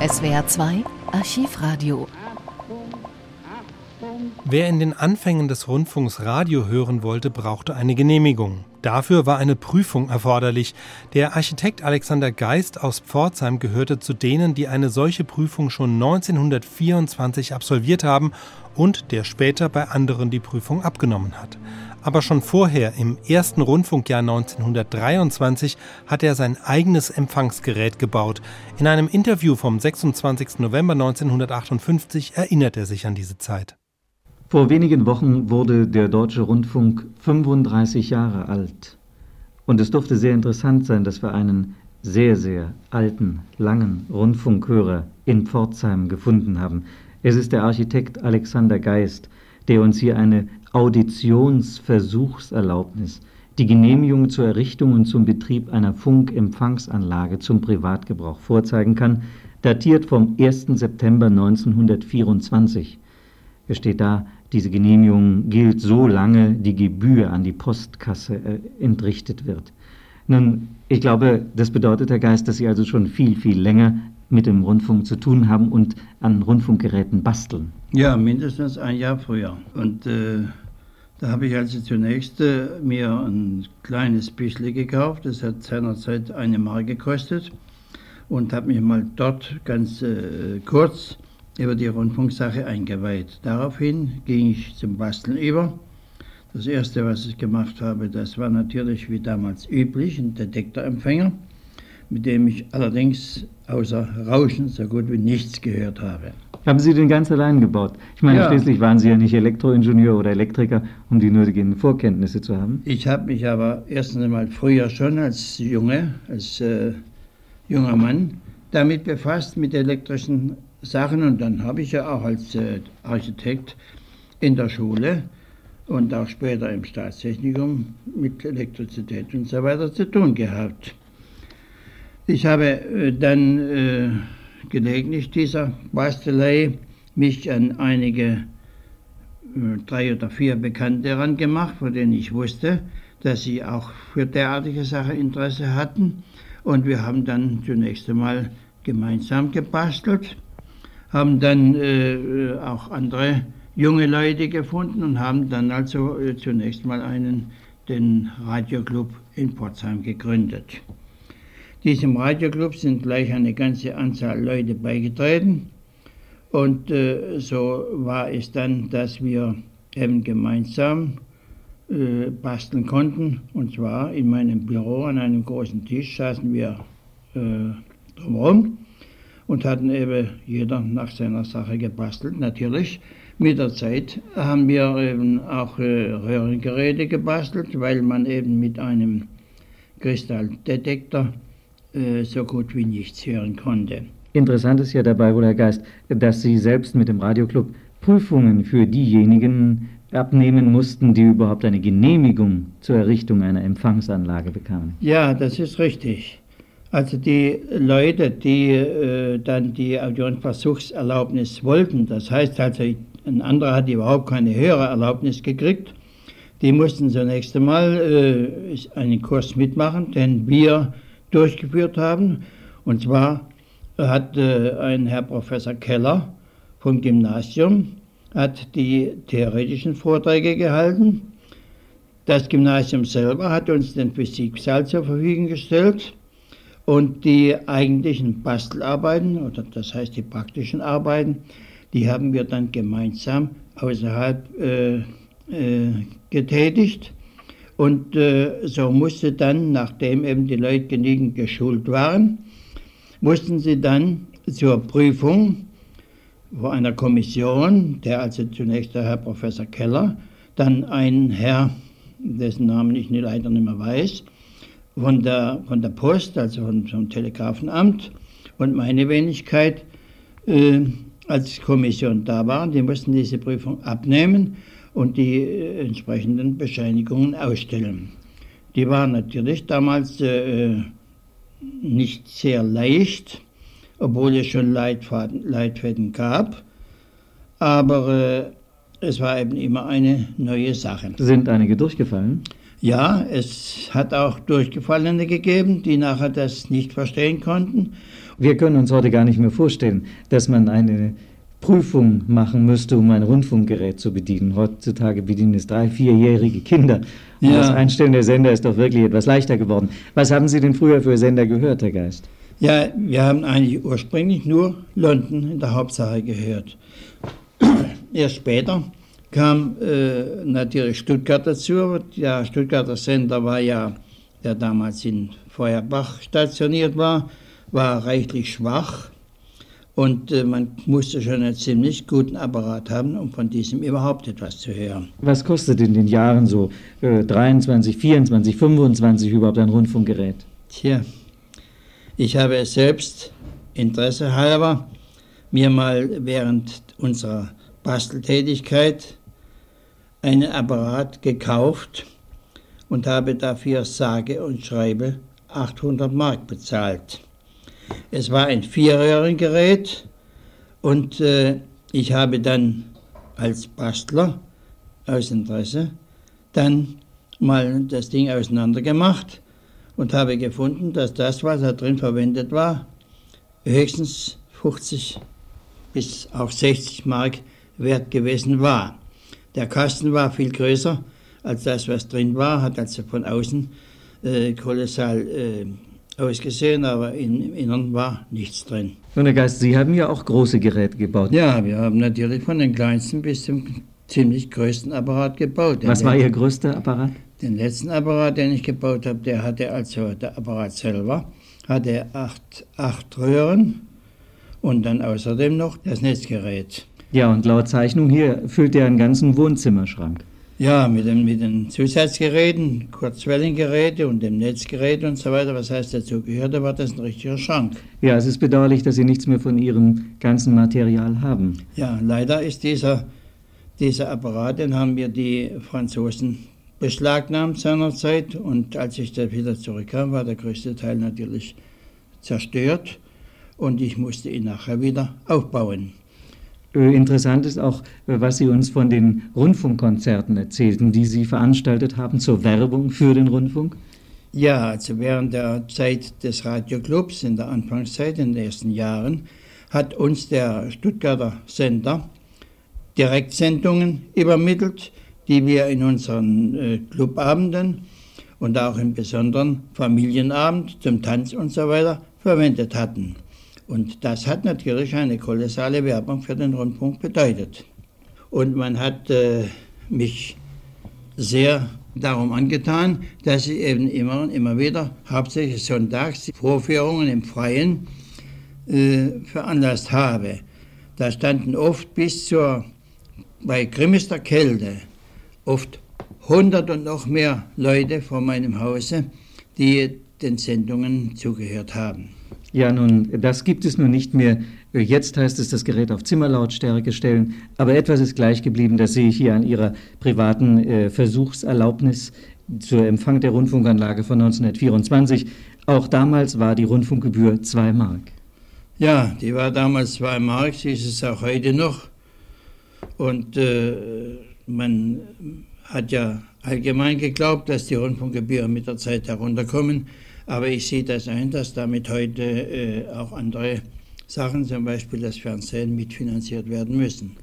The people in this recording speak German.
SWR 2 Archivradio. Wer in den Anfängen des Rundfunks Radio hören wollte, brauchte eine Genehmigung. Dafür war eine Prüfung erforderlich. Der Architekt Alexander Geist aus Pforzheim gehörte zu denen, die eine solche Prüfung schon 1924 absolviert haben und der später bei anderen die Prüfung abgenommen hat. Aber schon vorher, im ersten Rundfunkjahr 1923, hat er sein eigenes Empfangsgerät gebaut. In einem Interview vom 26. November 1958 erinnert er sich an diese Zeit. Vor wenigen Wochen wurde der Deutsche Rundfunk 35 Jahre alt. Und es durfte sehr interessant sein, dass wir einen sehr, sehr alten, langen Rundfunkhörer in Pforzheim gefunden haben. Es ist der Architekt Alexander Geist, der uns hier eine Auditionsversuchserlaubnis, die Genehmigung zur Errichtung und zum Betrieb einer Funkempfangsanlage zum Privatgebrauch vorzeigen kann, datiert vom 1. September 1924. Es steht da, diese Genehmigung gilt so lange die Gebühr an die Postkasse äh, entrichtet wird. Nun, ich glaube, das bedeutet, Herr Geist, dass Sie also schon viel, viel länger mit dem Rundfunk zu tun haben und an Rundfunkgeräten basteln. Ja, mindestens ein Jahr früher. Und äh, da habe ich also zunächst äh, mir ein kleines Bischle gekauft. Das hat seinerzeit eine Mark gekostet. Und habe mich mal dort ganz äh, kurz über die Rundfunksache eingeweiht. Daraufhin ging ich zum Basteln über. Das erste, was ich gemacht habe, das war natürlich wie damals üblich ein Detektorempfänger, mit dem ich allerdings außer Rauschen so gut wie nichts gehört habe. Haben Sie den ganz allein gebaut? Ich meine, ja. schließlich waren Sie ja nicht Elektroingenieur oder Elektriker, um die nötigen Vorkenntnisse zu haben. Ich habe mich aber erstens einmal früher schon als Junge, als äh, junger Mann damit befasst, mit elektrischen Sachen. Und dann habe ich ja auch als äh, Architekt in der Schule und auch später im Staatstechnikum mit Elektrizität und so weiter zu tun gehabt. Ich habe äh, dann äh, gelegentlich dieser Bastelei mich an einige äh, drei oder vier Bekannte herangemacht, von denen ich wusste, dass sie auch für derartige Sachen Interesse hatten. Und wir haben dann zunächst einmal gemeinsam gebastelt haben dann äh, auch andere junge Leute gefunden und haben dann also äh, zunächst mal einen, den Radioclub in Pforzheim gegründet. Diesem Radioclub sind gleich eine ganze Anzahl Leute beigetreten und äh, so war es dann, dass wir eben gemeinsam äh, basteln konnten und zwar in meinem Büro an einem großen Tisch saßen wir äh, drumherum und hatten eben jeder nach seiner Sache gebastelt. Natürlich, mit der Zeit haben wir eben auch äh, Röhrengeräte gebastelt, weil man eben mit einem Kristalldetektor äh, so gut wie nichts hören konnte. Interessant ist ja dabei, wohl Herr Geist, dass Sie selbst mit dem Radioclub Prüfungen für diejenigen abnehmen mussten, die überhaupt eine Genehmigung zur Errichtung einer Empfangsanlage bekamen. Ja, das ist richtig. Also die Leute, die äh, dann die Audionsversuchserlaubnis wollten, das heißt also, ein anderer hat überhaupt keine höhere Erlaubnis gekriegt, die mussten zunächst einmal äh, einen Kurs mitmachen, den wir durchgeführt haben. Und zwar hat äh, ein Herr Professor Keller vom Gymnasium hat die theoretischen Vorträge gehalten. Das Gymnasium selber hat uns den Physiksaal zur Verfügung gestellt und die eigentlichen Bastelarbeiten, oder das heißt die praktischen Arbeiten, die haben wir dann gemeinsam außerhalb äh, äh, getätigt. Und äh, so musste dann, nachdem eben die Leute genügend geschult waren, mussten sie dann zur Prüfung vor einer Kommission, der also zunächst der Herr Professor Keller, dann ein Herr, dessen Namen ich leider nicht mehr weiß, von der, von der Post, also vom, vom Telegrafenamt und meine Wenigkeit äh, als Kommission da waren. Die mussten diese Prüfung abnehmen und die äh, entsprechenden Bescheinigungen ausstellen. Die waren natürlich damals äh, nicht sehr leicht, obwohl es schon Leitfaden, Leitfäden gab, aber äh, es war eben immer eine neue Sache. Sind einige durchgefallen? Ja, es hat auch Durchgefallene gegeben, die nachher das nicht verstehen konnten. Wir können uns heute gar nicht mehr vorstellen, dass man eine Prüfung machen müsste, um ein Rundfunkgerät zu bedienen. Heutzutage bedienen es drei-, vierjährige Kinder. Und ja. das Einstellen der Sender ist doch wirklich etwas leichter geworden. Was haben Sie denn früher für Sender gehört, Herr Geist? Ja, wir haben eigentlich ursprünglich nur London in der Hauptsache gehört. Erst später kam äh, natürlich Stuttgart dazu. Der Stuttgarter Sender war ja, der damals in Feuerbach stationiert war, war reichlich schwach. Und äh, man musste schon einen ziemlich guten Apparat haben, um von diesem überhaupt etwas zu hören. Was kostet in den Jahren so äh, 23, 24, 25 überhaupt ein Rundfunkgerät? Tja, ich habe es selbst Interesse halber mir mal während unserer Basteltätigkeit einen Apparat gekauft und habe dafür sage und schreibe 800 Mark bezahlt. Es war ein Vierröhrengerät und äh, ich habe dann als Bastler aus Interesse dann mal das Ding auseinander gemacht und habe gefunden, dass das, was da drin verwendet war, höchstens 50 bis auch 60 Mark wert gewesen war. Der Kasten war viel größer als das, was drin war, hat also von außen äh, kolossal äh, ausgesehen, aber im Innern war nichts drin. Und Herr Geist, Sie haben ja auch große Geräte gebaut. Ja, wir haben natürlich von den kleinsten bis zum ziemlich größten Apparat gebaut. Was war Ihr größter Apparat? Den letzten Apparat, den ich gebaut habe, der hatte also, der Apparat selber, hatte acht, acht Röhren und dann außerdem noch das Netzgerät. Ja, und laut Zeichnung hier füllt er einen ganzen Wohnzimmerschrank. Ja, mit den, mit den Zusatzgeräten, Kurzwellengeräte und dem Netzgerät und so weiter, was heißt dazu gehörte, war das ein richtiger Schrank. Ja, es ist bedauerlich, dass Sie nichts mehr von Ihrem ganzen Material haben. Ja, leider ist dieser, dieser Apparat, den haben wir die Franzosen beschlagnahmt seinerzeit und als ich da wieder zurückkam, war der größte Teil natürlich zerstört und ich musste ihn nachher wieder aufbauen. Äh, interessant ist auch, äh, was Sie uns von den Rundfunkkonzerten erzählten, die Sie veranstaltet haben zur Werbung für den Rundfunk. Ja, also während der Zeit des Radioclubs, in der Anfangszeit, in den ersten Jahren, hat uns der Stuttgarter Sender Direktsendungen übermittelt, die wir in unseren äh, Clubabenden und auch im besonderen Familienabend zum Tanz und so weiter verwendet hatten. Und das hat natürlich eine kolossale Werbung für den Rundfunk bedeutet. Und man hat äh, mich sehr darum angetan, dass ich eben immer und immer wieder, hauptsächlich sonntags, Vorführungen im Freien äh, veranlasst habe. Da standen oft bis zur, bei grimmester Kälte, oft hundert und noch mehr Leute vor meinem Hause, die den Sendungen zugehört haben. Ja, nun, das gibt es nun nicht mehr. Jetzt heißt es, das Gerät auf Zimmerlautstärke stellen. Aber etwas ist gleich geblieben, das sehe ich hier an Ihrer privaten äh, Versuchserlaubnis zur Empfang der Rundfunkanlage von 1924. Auch damals war die Rundfunkgebühr 2 Mark. Ja, die war damals 2 Mark, sie ist es auch heute noch. Und äh, man hat ja allgemein geglaubt, dass die Rundfunkgebühren mit der Zeit herunterkommen. Aber ich sehe das ein, dass damit heute äh, auch andere Sachen, zum Beispiel das Fernsehen, mitfinanziert werden müssen.